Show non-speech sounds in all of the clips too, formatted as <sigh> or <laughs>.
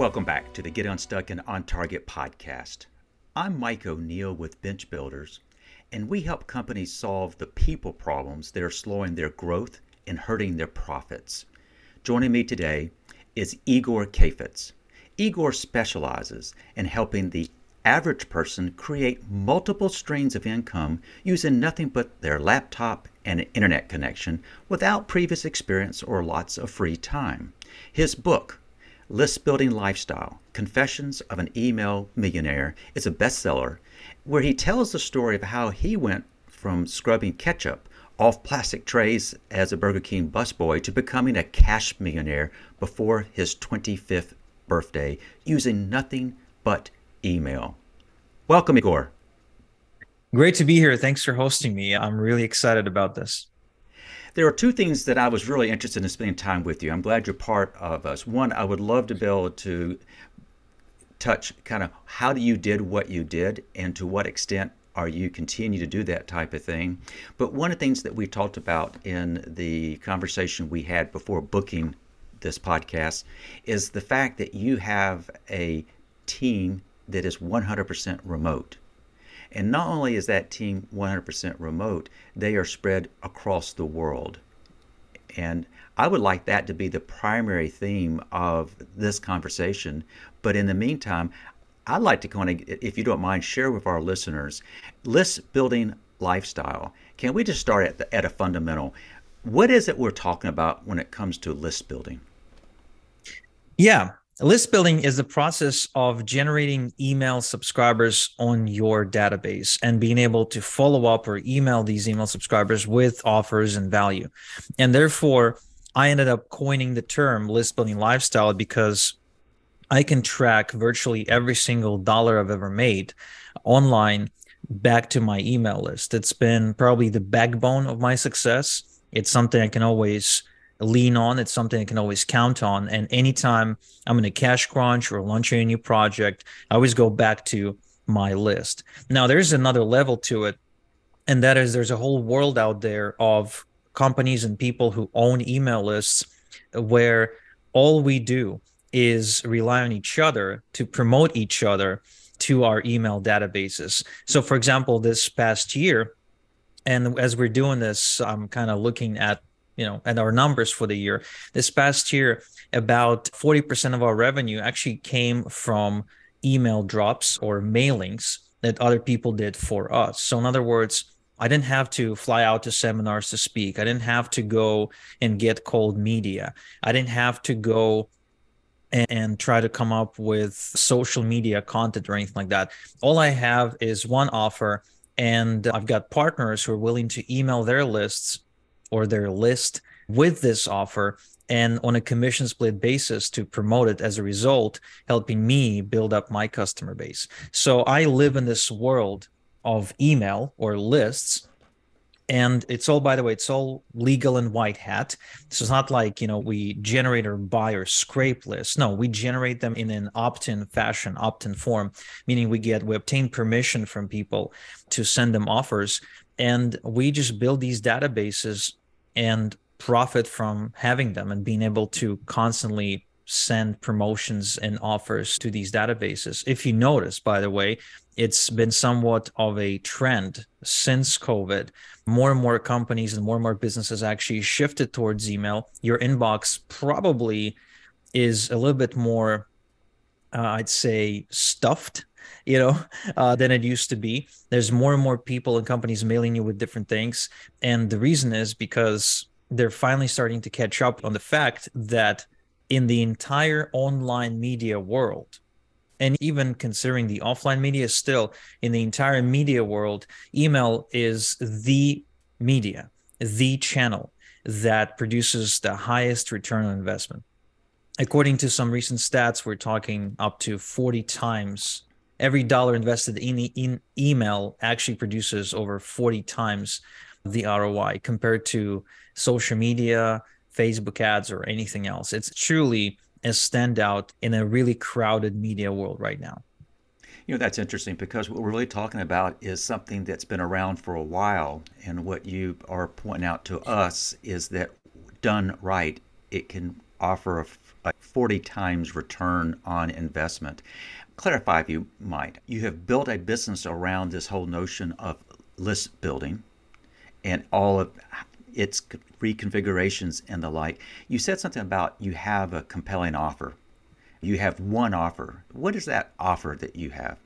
Welcome back to the Get Unstuck and On Target podcast. I'm Mike O'Neill with Bench Builders, and we help companies solve the people problems that are slowing their growth and hurting their profits. Joining me today is Igor Kheifets. Igor specializes in helping the average person create multiple streams of income using nothing but their laptop and an internet connection without previous experience or lots of free time. His book, List Building Lifestyle Confessions of an Email Millionaire, is a bestseller where he tells the story of how he went from scrubbing ketchup off plastic trays as a Burger King busboy to becoming a cash millionaire before his 25th birthday using nothing but email. Welcome, Igor. Great to be here. Thanks for hosting me. I'm really excited about this. There are two things that I was really interested in spending time with you. I'm glad you're part of us. One, I would love to be able to touch kind of how you did what you did and to what extent are you continue to do that type of thing. But one of the things that we talked about in the conversation we had before booking this podcast is the fact that you have a team that is 100% remote. And not only is that team 100% remote, they are spread across the world. And I would like that to be the primary theme of this conversation. But in the meantime, I'd like to kind of, if you don't mind, share with our listeners list building lifestyle. Can we just start at, the, at a fundamental? What is it we're talking about when it comes to list building? Yeah. List building is the process of generating email subscribers on your database and being able to follow up or email these email subscribers with offers and value. And therefore, I ended up coining the term list building lifestyle because I can track virtually every single dollar I've ever made online back to my email list. It's been probably the backbone of my success. It's something I can always lean on. It's something I can always count on. And anytime I'm in a cash crunch or launching a new project, I always go back to my list. Now, there's another level to it, and that is there's a whole world out there of companies and people who own email lists where all we do is rely on each other to promote each other to our email databases. So, for example, this past year, and as we're doing this, I'm kind of looking at you know at our numbers for the year this past year about 40% of our revenue actually came from email drops or mailings that other people did for us so in other words I didn't have to fly out to seminars to speak. I didn't have to go and get cold media. I didn't have to go and, and, try to come up with social media content or anything like that. All I have is one offer, and I've got partners who are willing to email their lists or their list with this offer and on a commission split basis to promote it as a result, helping me build up my customer base. So I live in this world of email or lists. And it's all, by the way, it's all legal and white hat. So it's not like, you know, we generate or buy or scrape lists. No, we generate them in an opt in fashion, opt in form, meaning we get, we obtain permission from people to send them offers. And we just build these databases and profit from having them and being able to constantly send promotions and offers to these databases. If you notice, by the way, it's been somewhat of a trend since COVID. More and more companies and more and more businesses actually shifted towards email. Your inbox probably is a little bit more, uh, I'd say, stuffed you know, uh, than it used to be. There's more and more people and companies mailing you with different things. And the reason is because they're finally starting to catch up on the fact that in the entire online media world, and even considering the offline media still in the entire media world, email is the media, the channel that produces the highest return on investment. According to some recent stats, we're talking up to 40 times every dollar invested in, in email actually produces over 40 times the ROI compared to social media, Facebook ads, or anything else. It's truly a standout in a really crowded media world right now. You know, that's interesting because what we're really talking about is something that's been around for a while. And what you are pointing out to us is that done right, it can offer a 40 times return on investment. Clarify if you might. You have built a business around this whole notion of list building and all of its reconfigurations and the like. You said something about you have a compelling offer. You have one offer. What is that offer that you have?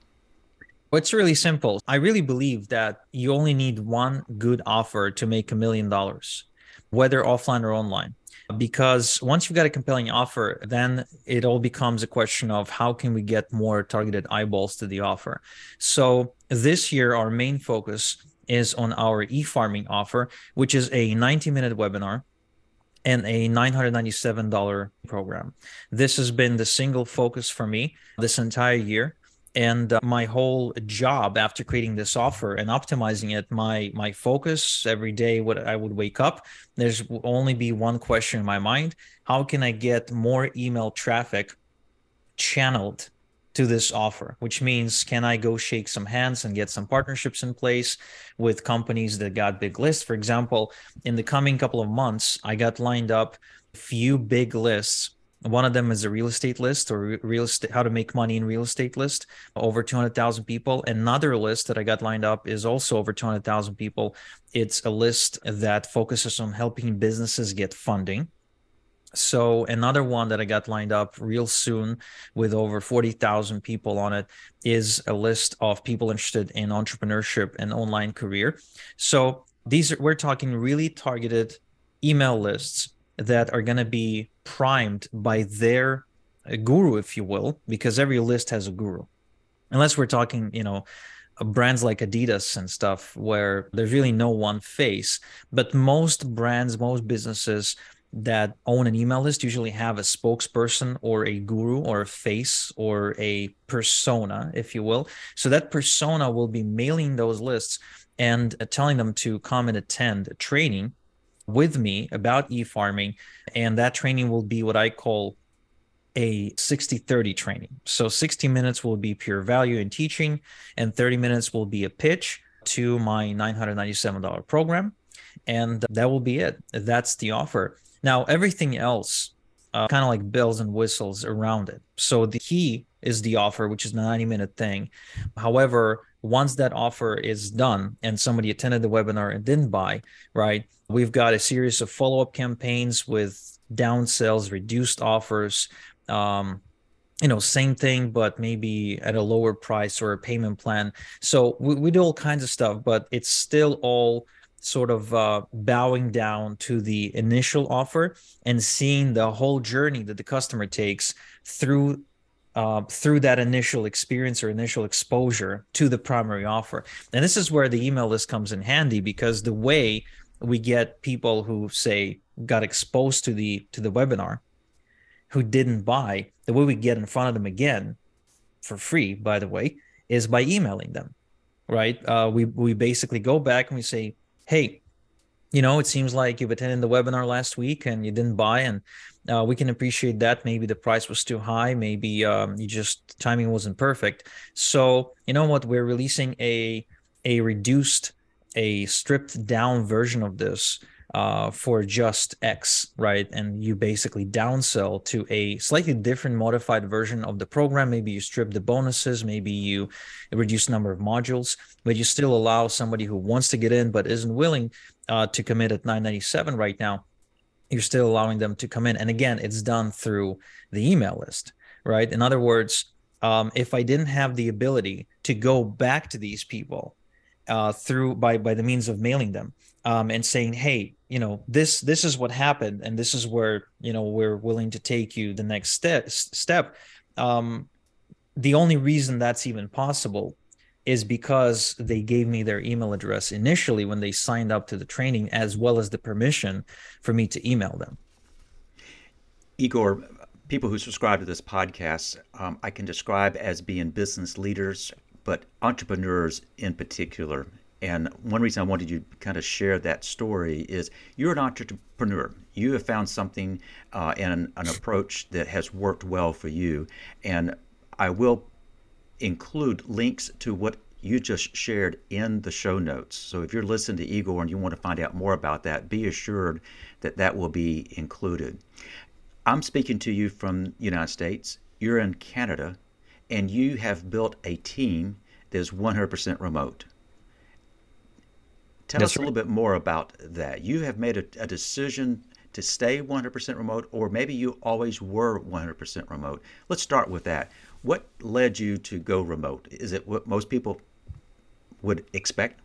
Well, it's really simple. I really believe that you only need one good offer to make a million dollars, whether offline or online. Because once you've got a compelling offer, then it all becomes a question of how can we get more targeted eyeballs to the offer. So this year, our main focus is on our e-farming offer, which is a 90 minute webinar and a $997 program. This has been the single focus for me this entire year and uh, my whole job after creating this offer and optimizing it my my focus every day what i would wake up there's only be one question in my mind. How can i get more email traffic channeled to this offer? Which means can i go shake some hands and get some partnerships in place with companies that got big lists? For example in the coming couple of months i got lined up a few big lists one of them is a real estate list or real estate, how to make money in real estate list, over 200,000 people. Another list that I got lined up is also over 200,000 people. It's a list that focuses on helping businesses get funding. So another one that I got lined up real soon with over 40,000 people on it is a list of people interested in entrepreneurship and online career. So these are, we're talking really targeted email lists that are going to be primed by their guru, if you will, because every list has a guru. Unless we're talking, you know, brands like Adidas and stuff, where there's really no one face. But most brands, most businesses that own an email list usually have a spokesperson or a guru or a face or a persona, if you will. So that persona will be mailing those lists and uh, telling them to come and attend a training with me about e-farming and that training will be what i call a 60 30 training. So 60 minutes will be pure value in teaching and 30 minutes will be a pitch to my $997 program and that will be it. That's the offer. Now everything else uh, kind of like bells and whistles around it. So the key is the offer which is the 90 minute thing. However once that offer is done and somebody attended the webinar and didn't buy, right? We've got a series of follow up campaigns with down sales, reduced offers, um, you know, same thing, but maybe at a lower price or a payment plan. So we, we do all kinds of stuff, but it's still all sort of uh, bowing down to the initial offer and seeing the whole journey that the customer takes through uh, through that initial experience or initial exposure to the primary offer. And this is where the email list comes in handy because the way we get people who say got exposed to the to the webinar who didn't buy, the way we get in front of them again for free, by the way, is by emailing them. Right? Uh, we we basically go back and we say, hey, you know, it seems like you've attended the webinar last week and you didn't buy, and uh, we can appreciate that. Maybe the price was too high. Maybe um, you just timing wasn't perfect. So you know what? We're releasing a a reduced, a stripped down version of this uh, for just X, right? And you basically downsell to a slightly different modified version of the program. Maybe you strip the bonuses, maybe you reduce number of modules, but you still allow somebody who wants to get in but isn't willing uh, to commit at 997 right now. You're still allowing them to come in, and again, it's done through the email list, right? In other words, um, if I didn't have the ability to go back to these people uh, through by by the means of mailing them um, and saying, hey, you know, this this is what happened, and this is where you know we're willing to take you the next step. Step. Um, the only reason that's even possible is because they gave me their email address initially when they signed up to the training, as well as the permission for me to email them. Igor, people who subscribe to this podcast, um, I can describe as being business leaders, but entrepreneurs in particular. And one reason I wanted you to kind of share that story is you're an entrepreneur. You have found something uh, and an approach that has worked well for you. And I will include links to what you just shared in the show notes. So if you're listening to Igor and you want to find out more about that, be assured that that will be included. I'm speaking to you from the United States. You're in Canada, and you have built a team that is 100% remote. Tell That's us a right. little bit more about that. You have made a, a decision to stay 100% remote, or maybe you always were 100% remote. Let's start with that. What led you to go remote? Is it what most people would expect?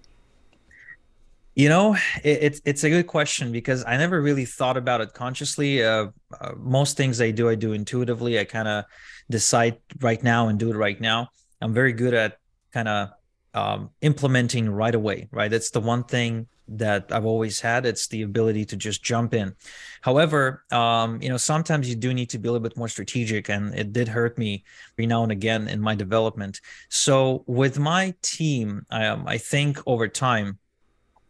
You know, it, it's it's a good question because I never really thought about it consciously. Uh, uh, most things I do, I do intuitively. I kind of decide right now and do it right now. I'm very good at kind of um, implementing right away. Right, that's the one thing that I've always had. It's the ability to just jump in. However, um, you know, sometimes you do need to be a little bit more strategic, and it did hurt me every now and again in my development. So with my team, um, I think over time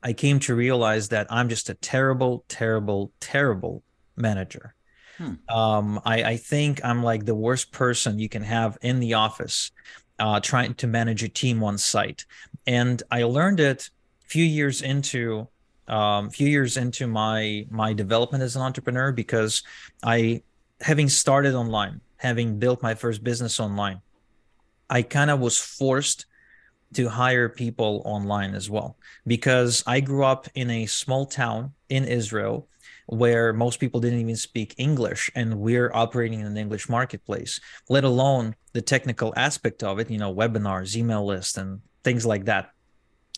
I came to realize that I'm just a terrible, terrible, terrible manager. Hmm. Um, I, I think I'm like the worst person you can have in the office uh, trying to manage a team on site. And I learned it few years into um, few years into my my development as an entrepreneur because I having started online, having built my first business online, I kind of was forced to hire people online as well because I grew up in a small town in Israel where most people didn't even speak English and we're operating in an English marketplace, let alone the technical aspect of it, you know, webinars, email lists, and things like that.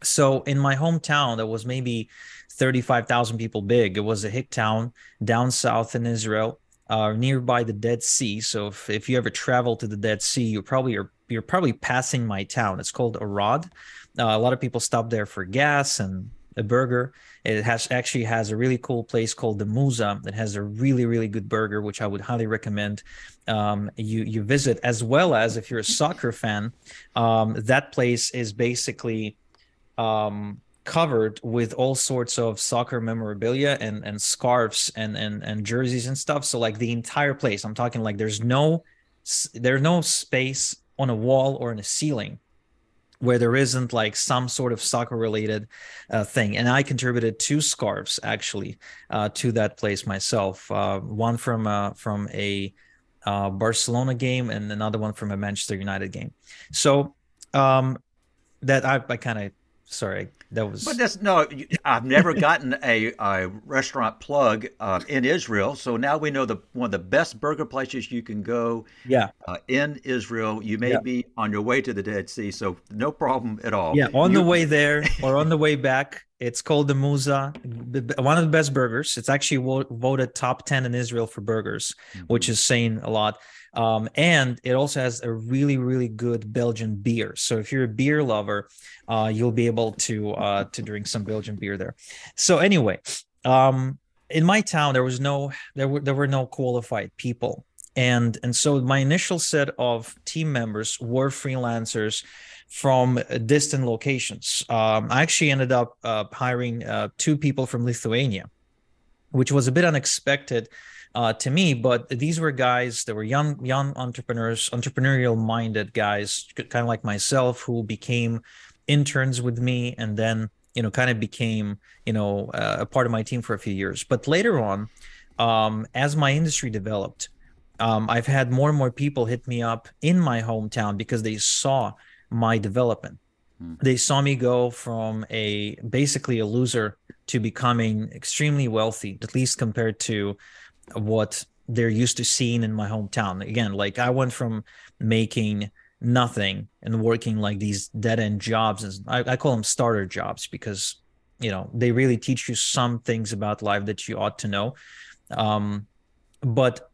So in my hometown, that was maybe 35,000 people big. It was a hick town down south in Israel, uh, nearby the Dead Sea. So if, if you ever travel to the Dead Sea, you probably are you're probably passing my town. It's called Arad. Uh, a lot of people stop there for gas and a burger. It has actually has a really cool place called the Musa that has a really really good burger, which I would highly recommend um, you you visit. As well as if you're a soccer fan, um, that place is basically um, covered with all sorts of soccer memorabilia and and scarves and and and jerseys and stuff. So like the entire place, I'm talking like there's no there's no space on a wall or in a ceiling where there isn't like some sort of soccer related uh, thing. And i contributed two scarves actually uh, to that place myself. Uh, one from uh, from a uh, barcelona game and another one from a manchester united game. So um, that i, I kind of sorry that was but that's no i've never gotten a, a restaurant plug uh, in israel so now we know the one of the best burger places you can go yeah uh, in israel you may yeah. be on your way to the dead sea so no problem at all yeah on you, the way there <laughs> or on the way back it's called the Musa, one of the best burgers. It's actually voted top 10 in Israel for burgers, mm-hmm. which is saying a lot. Um, and it also has a really, really good Belgian beer. So if you're a beer lover, uh, you'll be able to uh, to drink some Belgian beer there. So anyway, um, in my town there was no there were there were no qualified people, and and so my initial set of team members were freelancers from distant locations. Um, I actually ended up uh, hiring uh, two people from Lithuania, which was a bit unexpected uh, to me. But these were guys that were young, young entrepreneurs, entrepreneurial minded guys, kind of like myself, who became interns with me, and then you know, kind of became you know uh, a part of my team for a few years. But later on, um, as my industry developed, um, I've had more and more people hit me up in my hometown because they saw my development. Hmm. They saw me go from a basically a loser to becoming extremely wealthy, at least compared to what they're used to seeing in my hometown. Again, like I went from making nothing and working like these dead end jobs, and I, I call them starter jobs because you know they really teach you some things about life that you ought to know. Um, but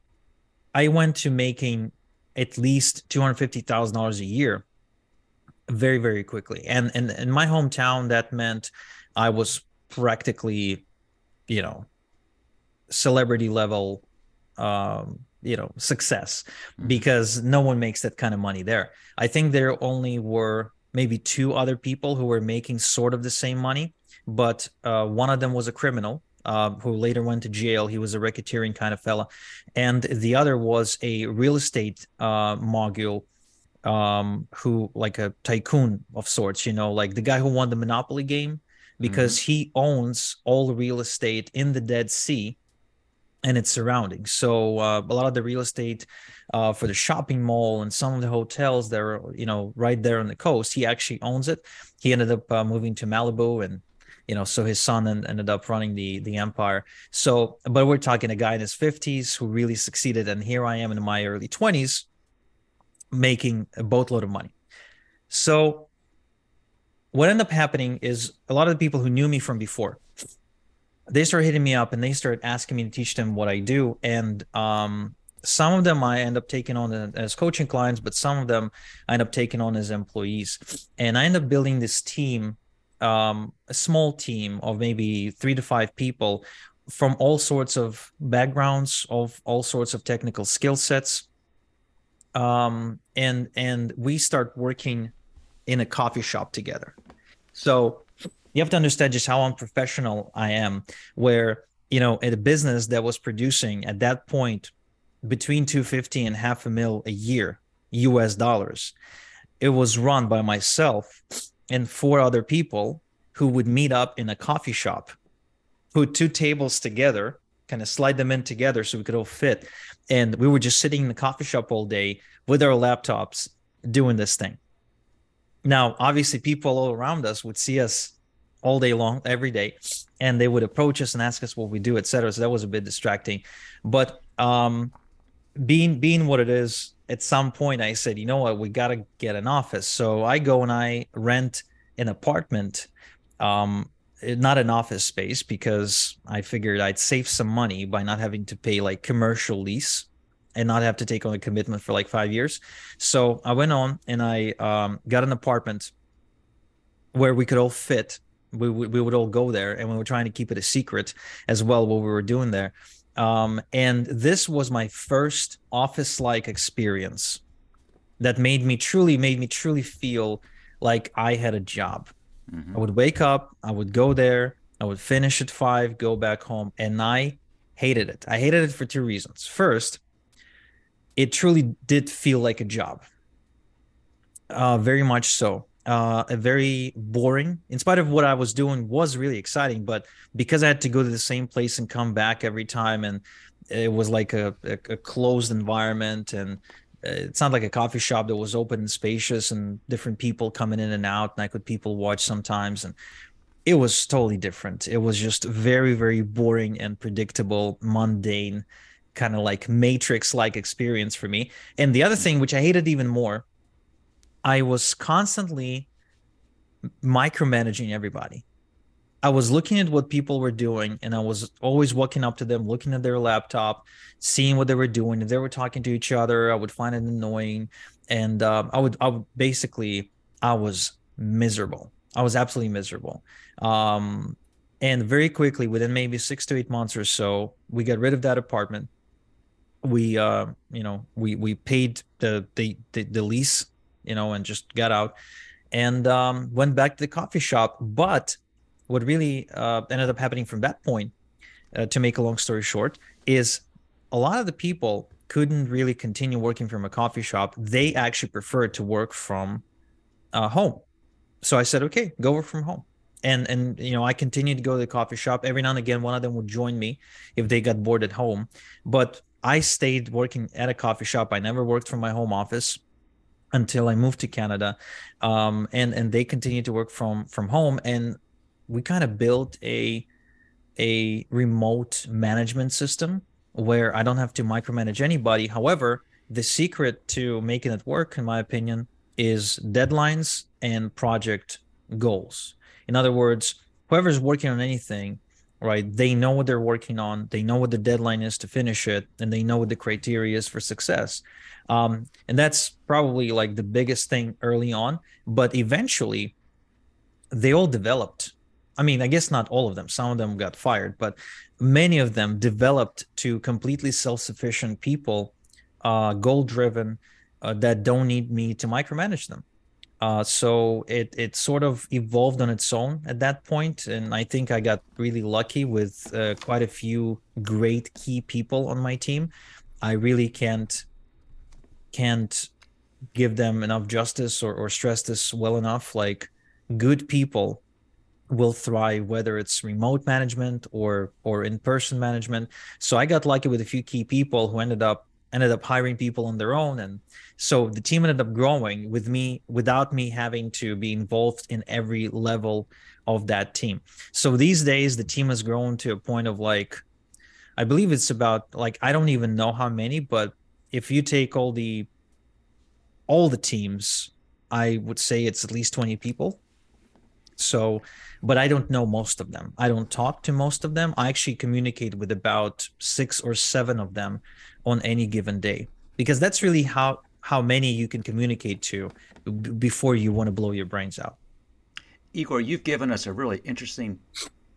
I went to making at least two hundred fifty thousand dollars a year very very quickly and, and in my hometown that meant i was practically you know celebrity level um you know success mm-hmm. because no one makes that kind of money there i think there only were maybe two other people who were making sort of the same money but uh, one of them was a criminal uh, who later went to jail. He was a racketeering kind of fella, and the other was a real estate uh, mogul um, who like a tycoon of sorts, you know, like the guy who won the Monopoly game because mm-hmm. he owns all the real estate in the Dead Sea and its surroundings. So uh, a lot of the real estate uh, for the shopping mall and some of the hotels that are you know right there on the coast, he actually owns it. He ended up uh, moving to Malibu and you know so his son ended up running the the empire so but we're talking a guy in his 50s who really succeeded and here i am in my early 20s making a boatload of money so what ended up happening is a lot of the people who knew me from before they started hitting me up and they started asking me to teach them what i do. And um, some of them i end up taking on as coaching clients but some of them i end up taking on as employees. And i end up building this team um, a small team of maybe three to five people from all sorts of backgrounds of all sorts of technical skill sets. Um, and and we start working in a coffee shop together. So you have to understand just how unprofessional i am where you know at a business that was producing at that point between 250 and half a mil a year us dollars it was run by myself and four other people who would meet up in a coffee shop, put two tables together, kind of slide them in together so we could all fit. And we were just sitting in the coffee shop all day with our laptops doing this thing. Now, obviously, people all around us would see us all day long, every day, and they would approach us and ask us what we do, etc. So that was a bit distracting. But um, being being what it is, at some point I said, you know what, we got to get an office. So I go and I rent an apartment, um, not an office space because I figured I'd save some money by not having to pay like commercial lease and not have to take on a commitment for like five years. So I went on and I um, got an apartment where we could all fit. We, we, we would all go there and we were trying to keep it a secret as well what we were doing there. Um, and this was my first office like experience that made me truly made me truly feel like I had a job. Mm-hmm. I would wake up, I would go there, I would finish at five, go back home, and I hated it. I hated it for two reasons. First, it truly did feel like a job, uh, very much so. Uh, a very boring, in spite of what I was doing, was really exciting. But because I had to go to the same place and come back every time, and it was like a, a, a closed environment, and it's not like a coffee shop that was open and spacious and different people coming in and out and i could people watch sometimes and it was totally different it was just very very boring and predictable mundane kind of like matrix like experience for me and the other thing which i hated even more i was constantly micromanaging everybody I was looking at what people were doing and I was always walking up to them, looking at their laptop, seeing what they were doing. If they were talking to each other, I would find it annoying. And um, I would, I would basically, I was miserable. I was absolutely miserable. Um, and very quickly, within maybe six to eight months or so, we got rid of that apartment. We, uh, you know, we we paid the the the, the lease, you know, and just got out, and um, went back to the coffee shop. But what really uh, ended up happening from that point, uh, to make a long story short, is a lot of the people couldn't really continue working from a coffee shop. They actually preferred to work from uh, home. So I said, okay, go work from home. And and you know, I continued to go to the coffee shop. Every now and again, one of them would join me if they got bored at home. But I stayed working at a coffee shop. I never worked from my home office until I moved to Canada, um, and and they continued to work from from home. And we kind of built a a remote management system where I don't have to micromanage anybody. However, the secret to making it work, in my opinion, is deadlines and project goals. In other words, whoever's working on anything, right, they know what they're working on, they know what the deadline is to finish it, and they know what the criteria is for success. Um, and that's probably like the biggest thing early on. But eventually, they all developed I mean, I guess not all of them. Some of them got fired, but many of them developed to completely self-sufficient people, uh, goal-driven, uh, that don't need me to micromanage them. Uh, so it it sort of evolved on its own at that point, and I think I got really lucky with uh, quite a few great key people on my team. I really can't can't give them enough justice or, or stress this well enough. Like good people will thrive whether it's remote management or or in-person management so i got lucky with a few key people who ended up ended up hiring people on their own. And so the team ended up growing with me without me having to be involved in every level of that team. So these days the team has grown to a point of like i believe it's about like i don't even know how many but if you take all the all the teams i would say it's at least 20 people so but i don't know most of them. I don't talk to most of them. I actually communicate with about six or seven of them on any given day because that's really how how many you can communicate to before you want to blow your brains out. Igor you've given us a really interesting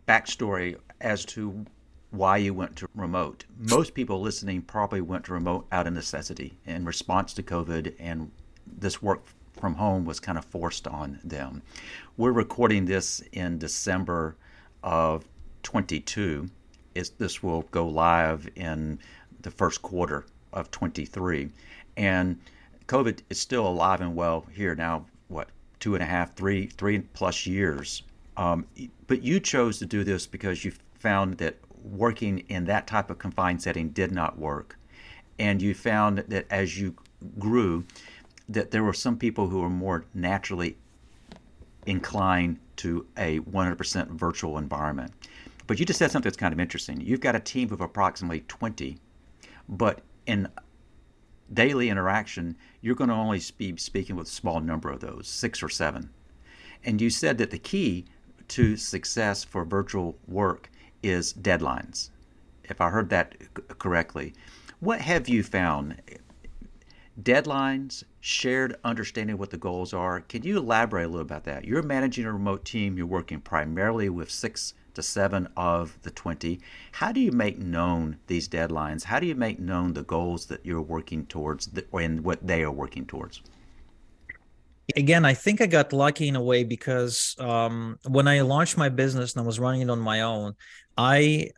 backstory as to why you went to remote. Most people listening probably went to remote out of necessity in response to covid and this work from home was kind of forced on them. We're recording this in December of 22. Is this will go live in the first quarter of 23, and COVID is still alive and well here now. What two and a half, three, three plus years. Um, but you chose to do this because you found that working in that type of confined setting did not work, and you found that as you grew, that there were some people who were more naturally inclined to a 100% virtual environment. But you just said something that's kind of interesting. You've got a team of approximately 20, but in daily interaction, you're going to only be speaking with a small number of those, six or seven. And you said that the key to success for virtual work is deadlines, if I heard that correctly. What have you found deadlines, shared understanding what the goals are. Can you elaborate a little about that? You're managing a remote team, you're working primarily with six to seven of the 20. How do you make known these deadlines? How do you make known the goals that you're working towards and what they are working towards? Again, I think I got lucky in a way because um, when I launched my business and I was running it on my own, I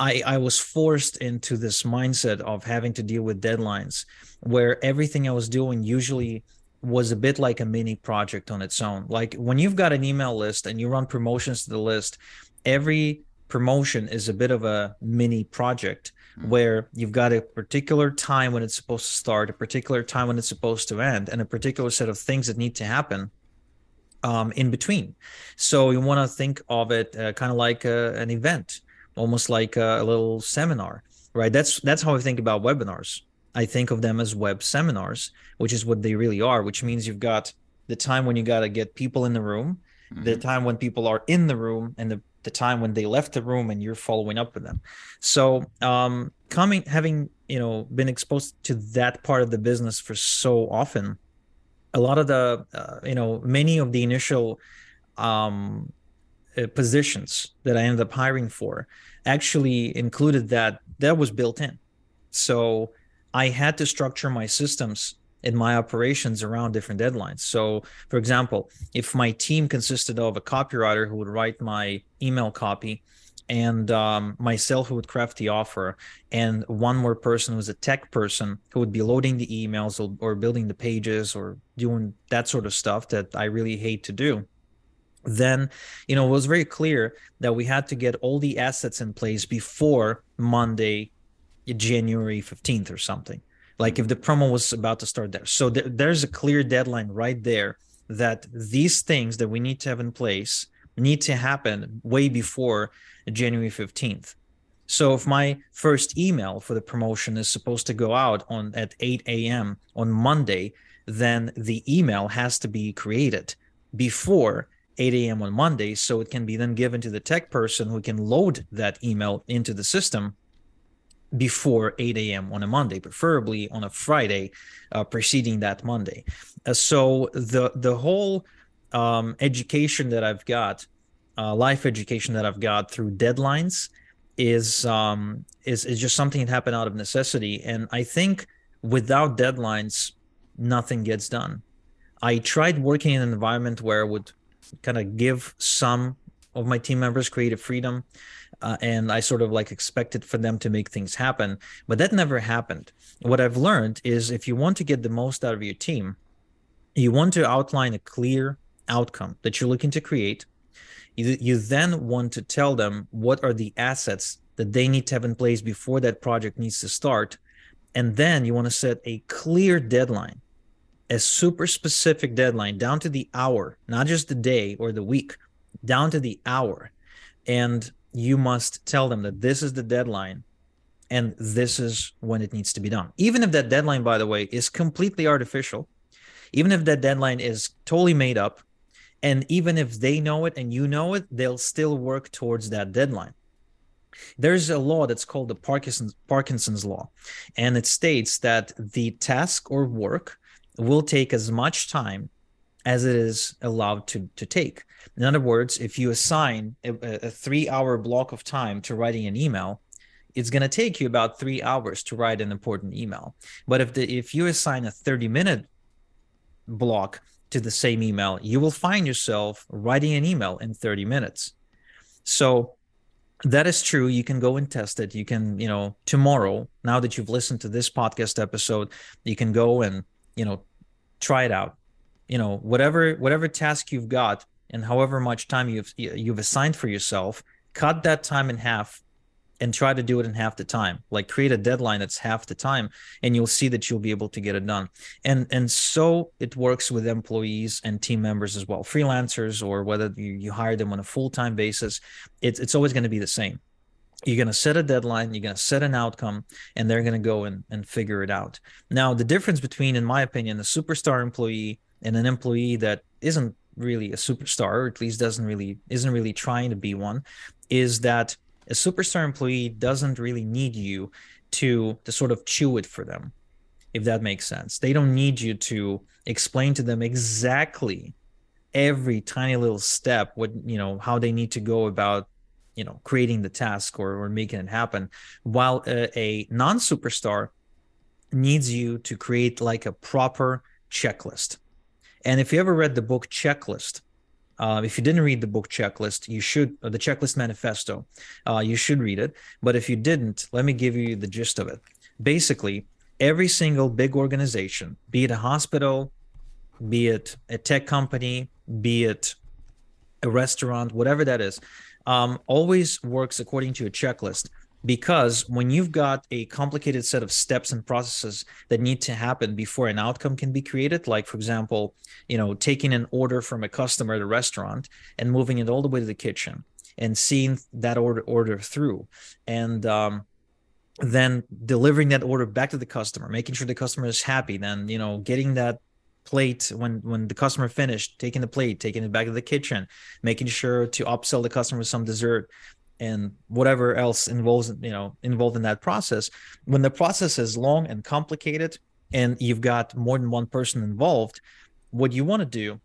I, I was forced into this mindset of having to deal with deadlines where everything I was doing usually was a bit like a mini project on its own. Like when you've got an email list and you run promotions to the list, every promotion is a bit of a mini project mm-hmm. where you've got a particular time when it's supposed to start, a particular time when it's supposed to end, and a particular set of things that need to happen um, in between. So you want to think of it uh, kind of like a, uh, an event almost like a, a little seminar, right? That's that's how I think about webinars. I think of them as web seminars, which is what they really are, which means you've got the time when you got to get people in the room, mm-hmm. the time when people are in the room, and the, the time when they left the room and you're following up with them. So, um, coming, having, you know, been exposed to that part of the business for so often, a lot of the, uh, you know, many of the initial um, uh, positions that I ended up hiring for actually included that that was built in. So I had to structure my systems in my operations around different deadlines. So, for example, if my team consisted of a copywriter who would write my email copy, and um, myself who would craft the offer, and one more person who's a tech person who would be loading the emails or, or building the pages or doing that sort of stuff that I really hate to do then you know it was very clear that we had to get all the assets in place before monday january 15th or something. Like if the promo was about to start there. So th- there's a clear deadline right there that these things that we need to have in place need to happen way before january 15th so if my first email for the promotion is supposed to go out on at 8 a.m on monday then the email has to be created before 8 a.m. on Monday. So it can be then given to the tech person who can load that email into the system before 8 a.m. on a Monday, preferably on a Friday uh, preceding that Monday. Uh, so the the whole um, education that I've got, uh, life education that I've got through deadlines, is um, is is just something that happened out of necessity. And I think without deadlines, nothing gets done. I tried working in an environment where I would kind of give some of my team members creative freedom uh, and i sort of like expected for them to make things happen but that never happened what i've learned is if you want to get the most out of your team you want to outline a clear outcome that you're looking to create You, you then want to tell them what are the assets that they need to have in place before that project needs to start. And then you want to set a clear deadline, a super specific deadline down to the hour, not just the day or the week, down to the hour. And you must tell them that this is the deadline and this is when it needs to be done. Even if that deadline, by the way, is completely artificial, even if that deadline is totally made up, and even if they know it and you know it, they'll still work towards that deadline. There's a law that's called the Parkinson's, Parkinson's law, and it states that the task or work will take as much time as it is allowed to, to take. In other words, if you assign a, a three hour block of time to writing an email, it's going to take you about three hours to write an important email. But if the if you assign a 30 minute block to the same email, you will find yourself writing an email in 30 minutes. So that is true. You can go and test it. You can, you know, tomorrow, now that you've listened to this podcast episode, you can go and, you know, try it out. You know, whatever whatever task you've got and however much time you've you've assigned for yourself, cut that time in half and try to do it in half the time. Like create a deadline that's half the time and you'll see that you'll be able to get it done. And and so it works with employees and team members as well freelancers or whether you, you hire them on a full-time basis it's, it's always going to be the same you're going to set a deadline you're going to set an outcome and they're going to go and, and figure it out. Now the difference between in my opinion a superstar employee and an employee that isn't really a superstar or at least doesn't really isn't really trying to be one is that a superstar employee doesn't really need you to to sort of chew it for them if that makes sense. They don't need you to explain to them exactly every tiny little step what you know how they need to go about you know creating the task or, or making it happen while a, a non-superstar needs you to create like a proper checklist and if you ever read the book checklist uh, if you didn't read the book checklist, you should, the checklist manifesto, uh, you should read it. But if you didn't, let me give you the gist of it. Basically, every single big organization, be it a hospital, be it a tech company, be it a restaurant, whatever that is, um, always works according to a checklist. Because when you've got a complicated set of steps and processes that need to happen before an outcome can be created like for example you know taking an order from a customer at a restaurant and moving it all the way to the kitchen and seeing that order order through and um, then delivering that order back to the customer making sure the customer is happy then you know getting that plate when when the customer finished taking the plate taking it back to the kitchen making sure to upsell the customer with some dessert and whatever else involves you know involved in that process. When the process is long and complicated and you've got more than one person involved what you want to do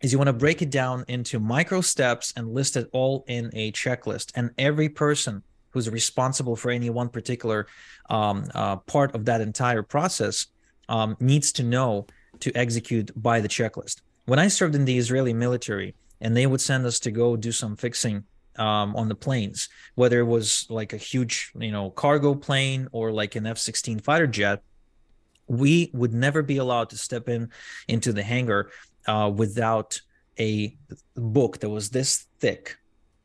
is you want to break it down into micro steps and list it all in a checklist. And every person who's responsible for any one particular um, uh, part of that entire process um, needs to know to execute by the checklist when i served in the israeli military and they would send us to go do some fixing um, on the planes, whether it was like a huge, you know, cargo plane or like an F 16 fighter jet, we would never be allowed to step in into the hangar uh, without a book that was this thick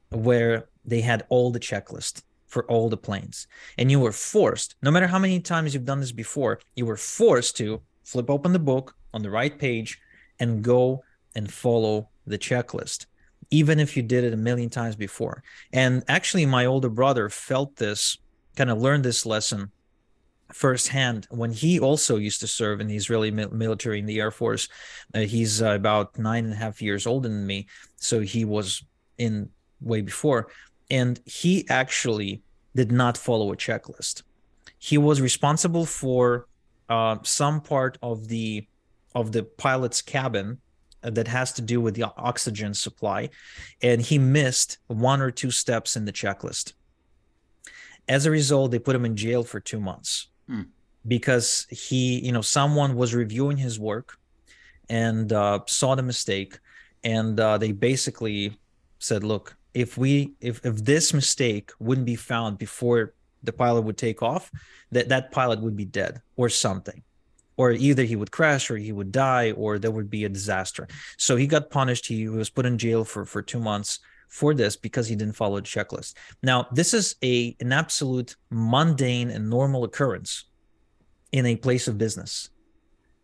where they had all the checklist for all the planes. And you were forced, no matter how many times you've done this before, you were forced to flip open the book on the right page and go and follow the checklist even if you did it a million times before. And actually, my older brother felt this, kind of learned this lesson firsthand when he also used to serve in the Israeli military in the Air Force. Uh, he's uh, about nine and a half years older than me, so he was in way before, and he actually did not follow a checklist. He was responsible for uh, some part of the of the pilot's cabin that has to do with the oxygen supply, and he missed one or two steps in the checklist. As a result, they put him in jail for two months hmm. because he, you know, someone was reviewing his work and uh, saw the mistake, and uh, they basically said, "Look, if we, if if this mistake wouldn't be found before the pilot would take off, that that pilot would be dead or something." Or either he would crash or he would die or there would be a disaster. So he got punished. He was put in jail for for two months for this because he didn't follow the checklist. Now, this is a an absolute mundane and normal occurrence in a place of business.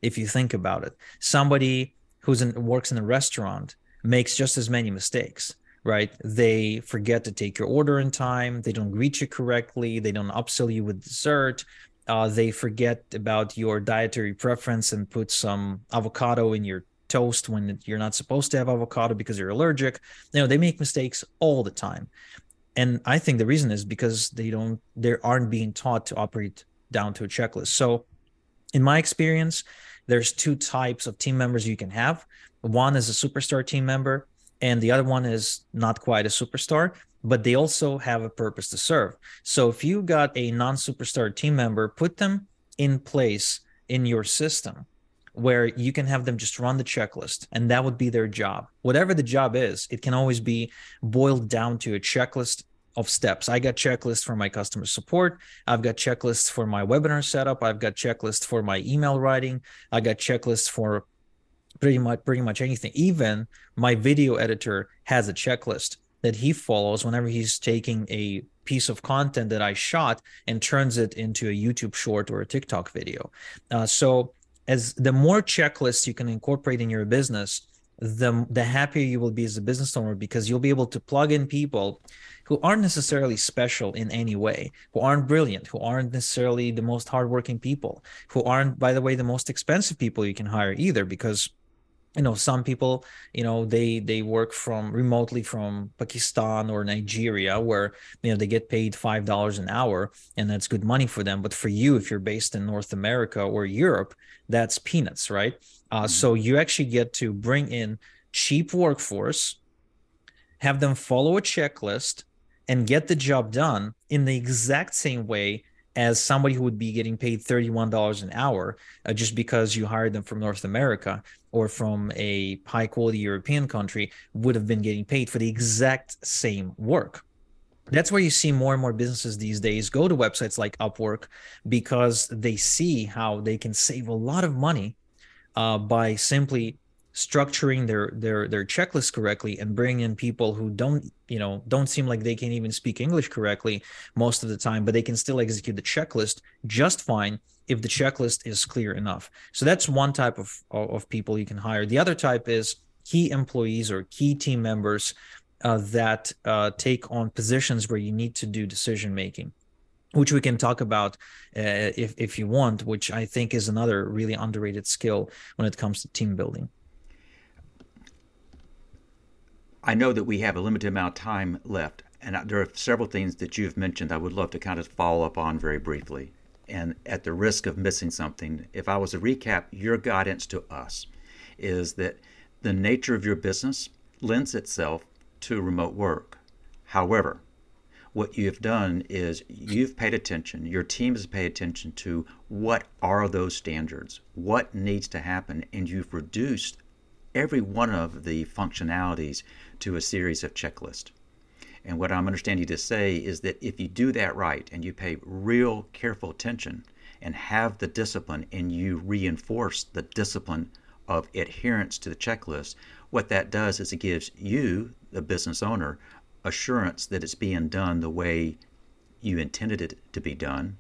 If you think about it, somebody who's in works in a restaurant makes just as many mistakes right? They forget to take your order in time. They don't greet you correctly. They don't upsell you with dessert. Uh, they forget about your dietary preference and put some avocado in your toast when you're not supposed to have avocado because you're allergic. You know, they make mistakes all the time. And I think the reason is because they don't, they aren't being taught to operate down to a checklist. So, in my experience, there's two types of team members you can have. One is a superstar team member and the other one is not quite a superstar but they also have a purpose to serve. So if you got a non-superstar team member put them in place in your system where you can have them just run the checklist and that would be their job. Whatever the job is it can always be boiled down to a checklist of steps. I got checklists for my customer support. I've got checklists for my webinar setup. I've got checklists for my email writing. I got checklists for pretty much pretty much anything. Even my video editor has a checklist that he follows whenever he's taking a piece of content that I shot and turns it into a YouTube short or a TikTok video. Uh, so as the more checklists you can incorporate in your business, the the happier you will be as a business owner because you'll be able to plug in people who aren't necessarily special in any way, who aren't brilliant, who aren't necessarily the most hardworking people, who aren't, by the way, the most expensive people you can hire either, because you know some people you know they they work from remotely from pakistan or nigeria where you know they get paid five dollars an hour and that's good money for them but for you if you're based in north america or europe that's peanuts right uh, mm-hmm. so you actually get to bring in cheap workforce have them follow a checklist and get the job done in the exact same way as somebody who would be getting paid $31 an hour uh, just because you hired them from North America or from a high quality European country would have been getting paid for the exact same work. That's where you see more and more businesses these days go to websites like Upwork because they see how they can save a lot of money uh, by simply structuring their their their checklist correctly and bring in people who don't you know don't seem like they can even speak english correctly most of the time but they can still execute the checklist just fine if the checklist is clear enough. So that's one type of of people you can hire. The other type is key employees or key team members uh, that uh, take on positions where you need to do decision making which we can talk about uh, if, if you want which i think is another really underrated skill when it comes to team building I know that we have a limited amount of time left, and there are several things that you've mentioned I would love to kind of follow up on very briefly. And at the risk of missing something, if I was to recap your guidance to us, is that the nature of your business lends itself to remote work. However, what you've done is you've paid attention, your team has paid attention to what are those standards, what needs to happen, and you've reduced every one of the functionalities to a series of checklists. And what I'm understanding to say is that if you do that right and you pay real careful attention and have the discipline and you reinforce the discipline of adherence to the checklist, what that does is it gives you, the business owner, assurance that it's being done the way you intended it to be done.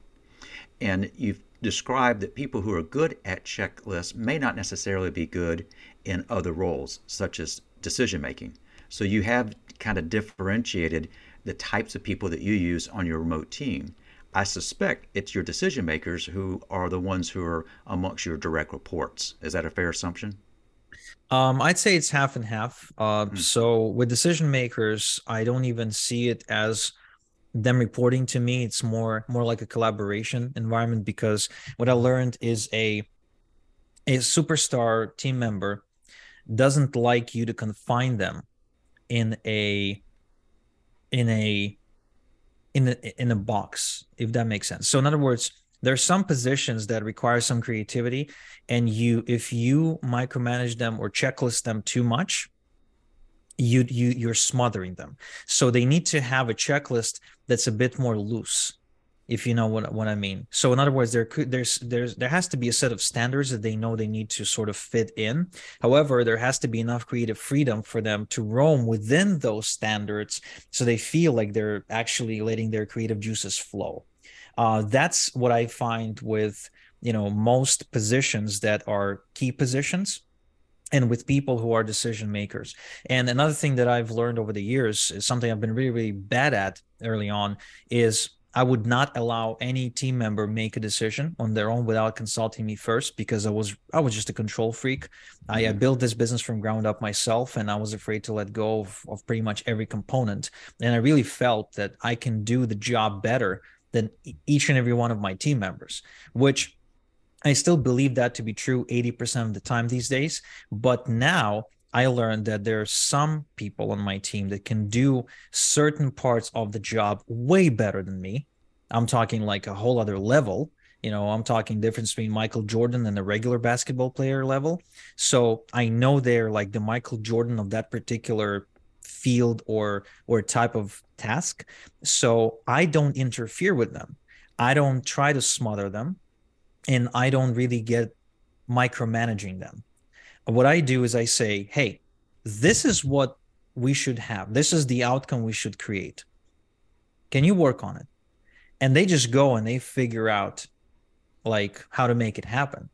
And you've described that people who are good at checklists may not necessarily be good in other roles, such as decision making. So you have kind of differentiated the types of people that you use on your remote team. I suspect it's your decision makers who are the ones who are amongst your direct reports. Is that a fair assumption? Um, I'd say it's half and half. Uh, mm-hmm. So with decision makers, I don't even see it as them reporting to me. It's more more like a collaboration environment because what I learned is a a superstar team member doesn't like you to confine them in a in a in a in a box if that makes sense. So in other words there's some positions that require some creativity and you if you micromanage them or checklist them too much you you you're smothering them. So they need to have a checklist that's a bit more loose if you know what, what I mean. So in other words, there could there's there's there has to be a set of standards that they know they need to sort of fit in. However, there has to be enough creative freedom for them to roam within those standards so they feel like they're actually letting their creative juices flow. Uh, that's what I find with you know most positions that are key positions and with people who are decision makers. And another thing that I've learned over the years is something I've been really, really bad at early on is I would not allow any team member make a decision on their own without consulting me first because I was I was just a control freak. I, I mm-hmm. built this business from ground up myself and I was afraid to let go of, of pretty much every component. And I really felt that I can do the job better than each and every one of my team members, which I still believe that to be true 80% of the time these days. But now I learned that there are some people on my team that can do certain parts of the job way better than me. I'm talking like a whole other level. You know, I'm talking difference between Michael Jordan and a regular basketball player level. So I know they're like the Michael Jordan of that particular field or or type of task. So I don't interfere with them. I don't try to smother them and I don't really get micromanaging them what I do is I say, hey, this is what we should have. This is the outcome we should create. Can you work on it? And they just go and they figure out like how to make it happen.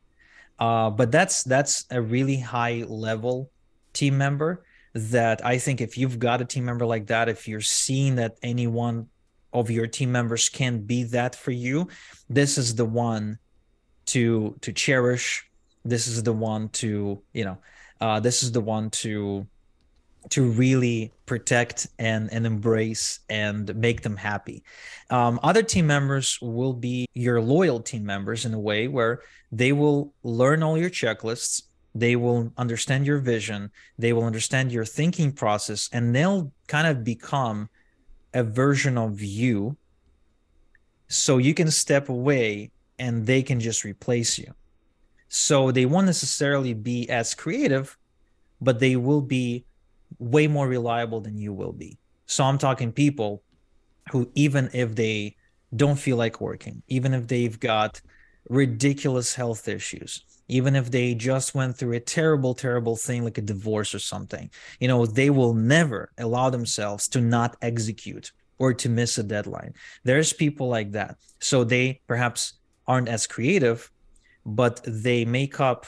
Uh, but that's that's a really high level team member that I think if you've got a team member like that, if you're seeing that any one of your team members can be that for you, this is the one to to cherish this is the one to you know uh, this is the one to to really protect and and embrace and make them happy. Um, other team members will be your loyal team members in a way where they will learn all your checklists they will understand your vision they will understand your thinking process and they'll kind of become a version of you. So you can step away and they can just replace you so they won't necessarily be as creative, but they will be way more reliable than you will be. So I'm talking people who, even if they don't feel like working, even if they've got ridiculous health issues, even if they just went through a terrible, terrible thing like a divorce or something, you know, they will never allow themselves to not execute or to miss a deadline. There's people like that. So they perhaps aren't as creative, but they make up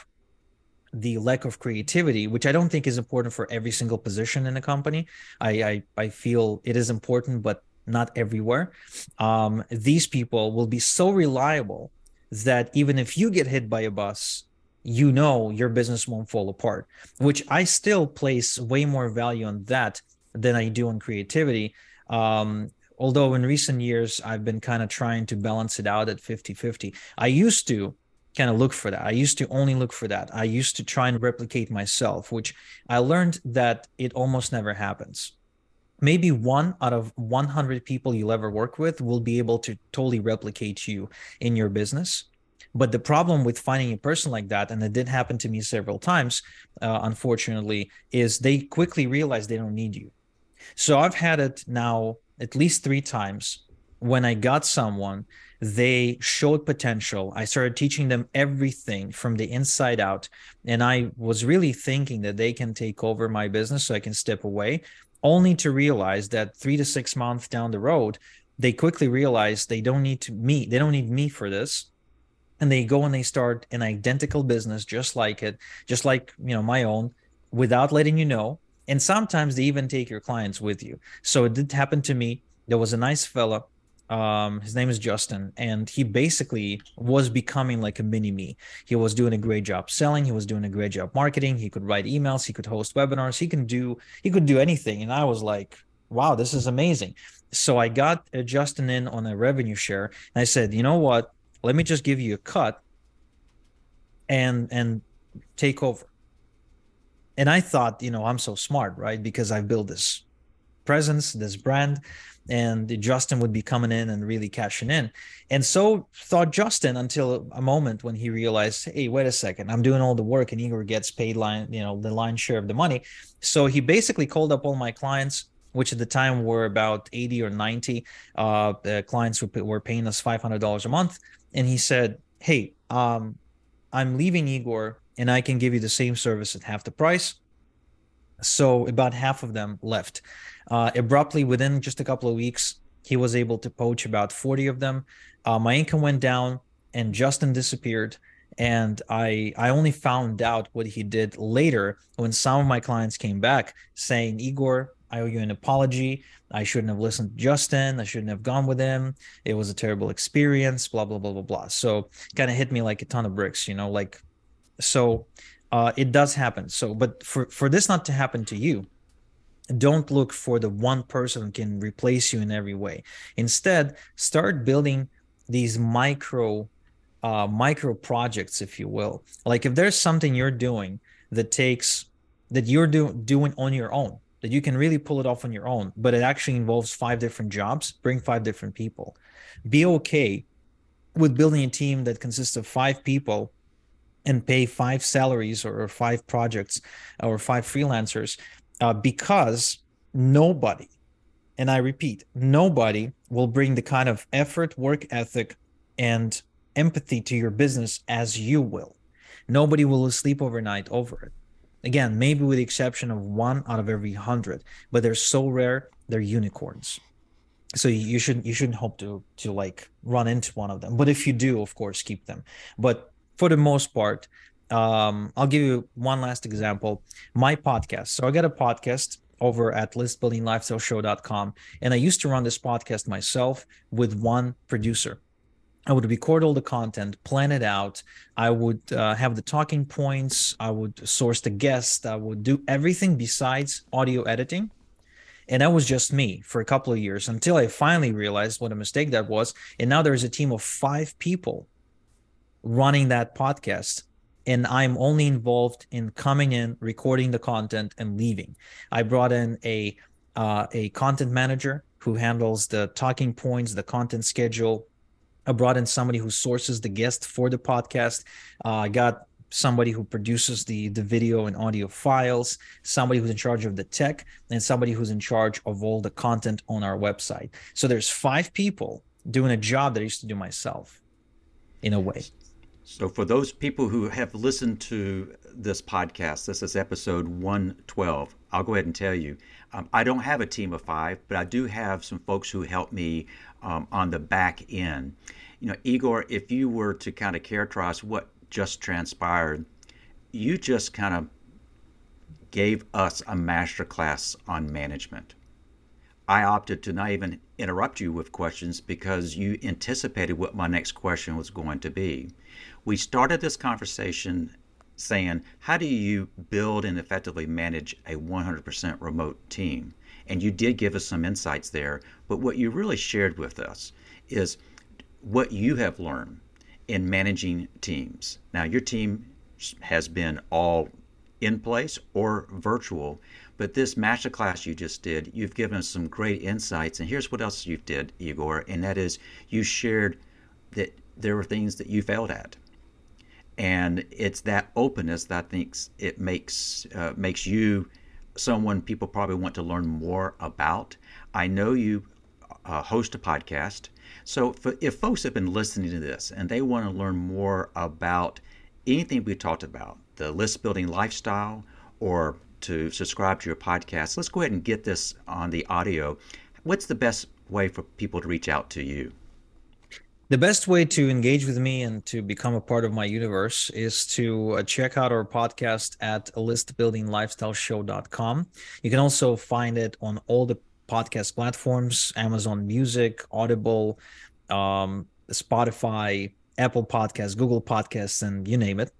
the lack of creativity, which I don't think is important for every single position in a company. I I, I feel it is important, but not everywhere. Um, these people will be so reliable that even if you get hit by a bus, you know your business won't fall apart. Which I still place way more value on that than I do on creativity. Um, although in recent years I've been kind of trying to balance it out at 50 50. I used to kind of look for that. I used to only look for that. I used to try and replicate myself, which I learned that it almost never happens. Maybe one out of 100 people you'll ever work with will be able to totally replicate you in your business. But the problem with finding a person like that, and it did happen to me several times, uh, unfortunately, is they quickly realize they don't need you. So I've had it now at least three times when I got someone they showed potential. I started teaching them everything from the inside out. And I was really thinking that they can take over my business so I can step away, only to realize that three to six months down the road, they quickly realize they don't need to me, they don't need me for this. And they go and they start an identical business just like it, just like you know, my own, without letting you know. And sometimes they even take your clients with you. So it did happen to me. There was a nice fella um his name is justin and he basically was becoming like a mini me. He was doing a great job selling he was doing a great job marketing he could write emails he could host webinars he can do he could do anything. And i was like wow this is amazing. So i got uh, justin in on a revenue share and i said you know what? Let me just give you a cut and and take over. And i thought you know i'm so smart right? Because i've built this presence this brand and Justin would be coming in and really cashing in. And so thought Justin until a moment when he realized, hey, wait a second, I'm doing all the work and Igor gets paid line, you know, the line share of the money. So he basically called up all my clients, which at the time were about 80 or 90 uh, clients who were paying us $500 a month. And he said, Hey, um, I'm leaving Igor and I can give you the same service at half the price. So about half of them left. Uh, abruptly, within just a couple of weeks, he was able to poach about 40 of them. Uh, my income went down and Justin disappeared. And I I only found out what he did later when some of my clients came back saying, Igor, I owe you an apology. I shouldn't have listened to Justin. I shouldn't have gone with him. It was a terrible experience, blah, blah, blah, blah, blah. So kind of hit me like a ton of bricks, you know, like so uh, it does happen. So, but for for this not to happen to you, don't look for the one person can replace you in every way. Instead, start building these micro uh, micro projects, if you will. Like if there's something you're doing that takes that you're do, doing on your own, that you can really pull it off on your own, but it actually involves five different jobs, bring five different people. Be okay with building a team that consists of five people and pay five salaries or, five projects or five freelancers uh, because nobody and i repeat nobody will bring the kind of effort work ethic and empathy to your business as you will. Nobody will sleep overnight over it. Again maybe with the exception of one out of every hundred but they're so rare they're unicorns. So you shouldn't you shouldn't hope to to like run into one of them. But if you do of course keep them. But for the most part. Um, I'll give you one last example. My podcast. So I got a podcast over at listbuildinglifestyleshow.com. And I used to run this podcast myself with one producer. I would record all the content, plan it out. I would uh, have the talking points. I would source the guest. I would do everything besides audio editing. And that was just me for a couple of years until I finally realized what a mistake that was. And now there's a team of five people running that podcast and I'm only involved in coming in, recording the content, and leaving. I brought in a uh, a content manager who handles the talking points, the content schedule. I brought in somebody who sources the guest for the podcast. Uh, I got somebody who produces the the video and audio files, somebody who's in charge of the tech, and somebody who's in charge of all the content on our website. So there's five people doing a job that I used to do myself, in a way. So, for those people who have listened to this podcast, this is episode 112. I'll go ahead and tell you um, I don't have a team of five, but I do have some folks who help me um, on the back end. You know, Igor, if you were to kind of characterize what just transpired, you just kind of gave us a master class on management. I opted to not even interrupt you with questions because you anticipated what my next question was going to be. We started this conversation saying, How do you build and effectively manage a 100% remote team? And you did give us some insights there, but what you really shared with us is what you have learned in managing teams. Now, your team has been all in place or virtual, but this masterclass you just did, you've given us some great insights. And here's what else you did, Igor, and that is you shared that there were things that you failed at and it's that openness that I think it makes uh, makes you someone people probably want to learn more about. I know you uh, host a podcast, so if, if folks have been listening to this and they want to learn more about anything we talked about, the list building lifestyle, or to subscribe to your podcast, let's go ahead and get this on the audio. What's the best way for people to reach out to you? The best way to engage with me and to become a part of my universe is to uh, check out our podcast at listbuildinglifestyleshow.com. You can also find it on all the podcast platforms Amazon Music, Audible, um, Spotify, Apple Podcasts, Google Podcasts, and you name it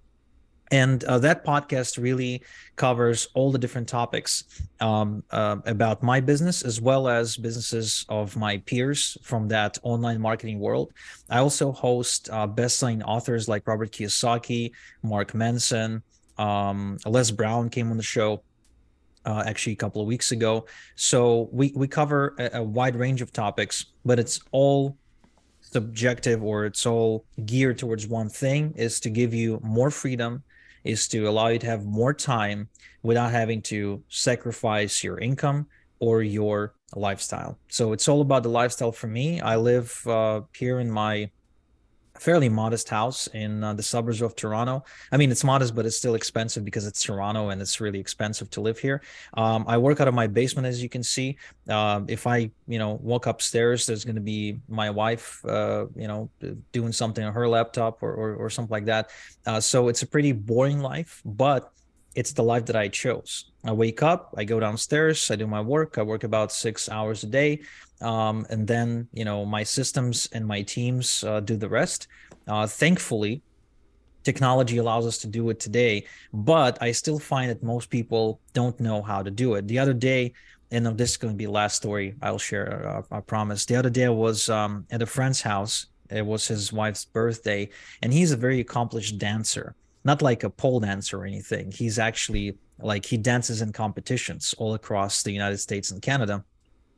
and uh, that podcast really covers all the different topics um, uh, about my business as well as businesses of my peers from that online marketing world. I also host uh, best-selling authors like robert kiyosaki mark manson um, les brown came on the show uh, actually a couple of weeks ago. So we, we cover a, a wide range of topics but it's all subjective or it's all geared towards one thing is to give you more freedom is to allow you to have more time without having to sacrifice your income or your lifestyle. So it's all about the lifestyle for me. I live uh, here in my fairly modest house in uh, the suburbs of Toronto. I mean, it's modest, but it's still expensive because it's Toronto and it's really expensive to live here. Um, I work out of my basement, as you can see. Uh, if I, you know, walk upstairs, there's going to be my wife, uh, you know, doing something on her laptop or, or, or something like that. Uh, so it's a pretty boring life, but it's the life that I chose. I wake up, I go downstairs, I do my work. I work about six hours a day, um, and then you know my systems and my teams uh, do the rest. Uh, thankfully, technology allows us to do it today, but I still find that most people don't know how to do it. The other day, and this is going to be last story I'll share. Uh, I promise. The other day I was um, at a friend's house. It was his wife's birthday, and he's a very accomplished dancer not like a pole dancer or anything. He's actually like he dances in competitions all across the United States and Canada.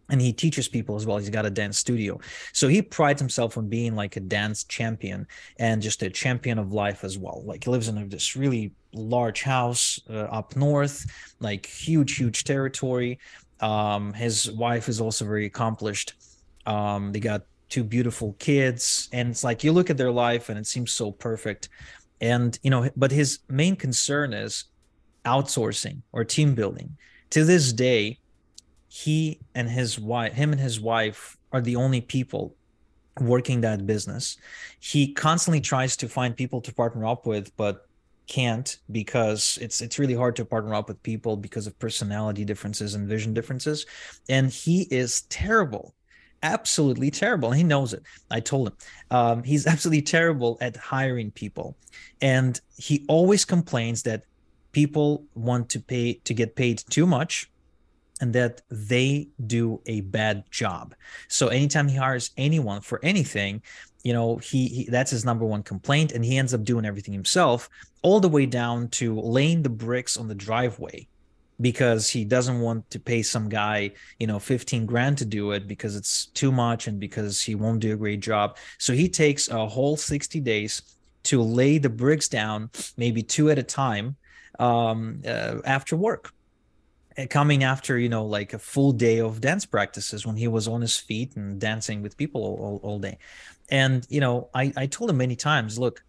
And he teaches people as well. He's got a dance studio. So he prides himself on being like a dance champion and just a champion of life as well. Like he lives in this really large house uh, up north, like huge, huge territory. Um, his wife is also very accomplished. Um, they got two beautiful kids. And it's like you look at their life and it seems so perfect and you know but his main concern is outsourcing or team building. To this day he and his wife him and his wife are the only people working that business. He constantly tries to find people to partner up with but can't because it's it's really hard to partner up with people because of personality differences and vision differences. And he is terrible absolutely terrible. He knows it. I told him um, he's <laughs> absolutely terrible at hiring people, and he always complains that people want to pay to get paid too much and that they do a bad job. So anytime he hires anyone for anything, you know, he, he, that's his number one complaint and he ends up doing everything himself all the way down to laying the bricks on the driveway because he doesn't want to pay some guy, you know, 15 grand to do it because it's too much and because he won't do a great job. So he takes a whole 60 days to lay the bricks down, maybe two at a time, um, uh, after work. Coming after, you know, like a full day of dance practices when he was on his feet and dancing with people all, all day. And, you know, I, I told him many times, look,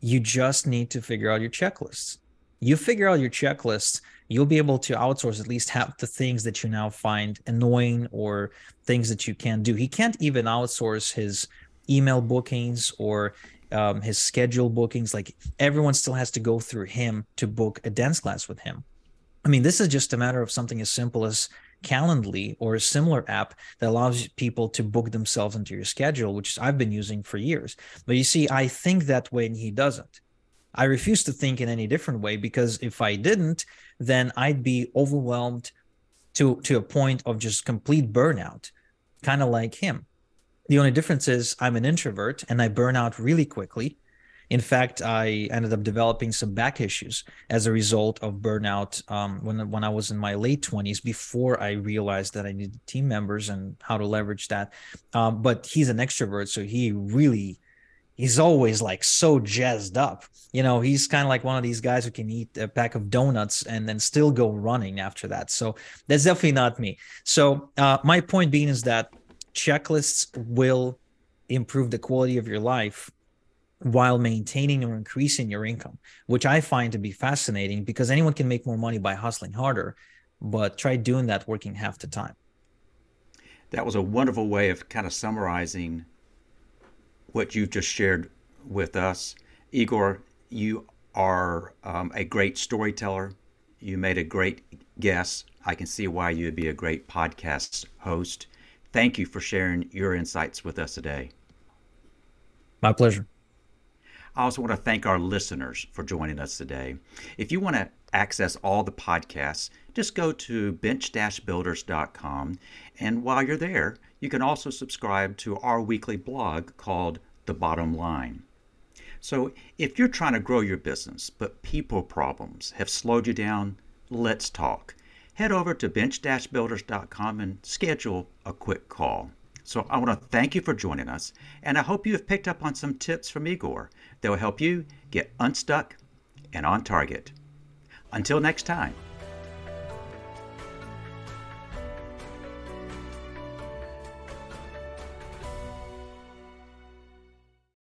you just need to figure out your checklists. You figure out your checklists you'll be able to outsource at least half the things that you now find annoying or things that you can't do. He can't even outsource his email bookings or um, his schedule bookings. Like everyone still has to go through him to book a dance class with him. I mean, this is just a matter of something as simple as Calendly or a similar app that allows people to book themselves into your schedule, which I've been using for years. But you see, I think that way and he doesn't. I refuse to think in any different way because if I didn't, then I'd be overwhelmed to to a point of just complete burnout, kind of like him. The only difference is I'm an introvert and I burn out really quickly. In fact, I ended up developing some back issues as a result of burnout um, when when I was in my late twenties. Before I realized that I needed team members and how to leverage that. Um, but he's an extrovert, so he really he's always like so jazzed up. You know, he's kind of like one of these guys who can eat a pack of donuts and then still go running after that. So that's definitely not me. So uh, my point being is that checklists will improve the quality of your life while maintaining or increasing your income, which I find to be fascinating because anyone can make more money by hustling harder, but try doing that working half the time. That was a wonderful way of kind of summarizing what you've just shared with us. Igor, you are um, a great storyteller. You made a great guess. I can see why you would be a great podcast host. Thank you for sharing your insights with us today. My pleasure. I also want to thank our listeners for joining us today. If you want to access all the podcasts, just go to bench-builders.com. And while you're there, you can also subscribe to our weekly blog called The Bottom Line. So if you're trying to grow your business, but people problems have slowed you down, let's talk. Head over to bench-builders.com and schedule a quick call. So I want to thank you for joining us, and I hope you have picked up on some tips from Igor that will help you get unstuck and on target. Until next time.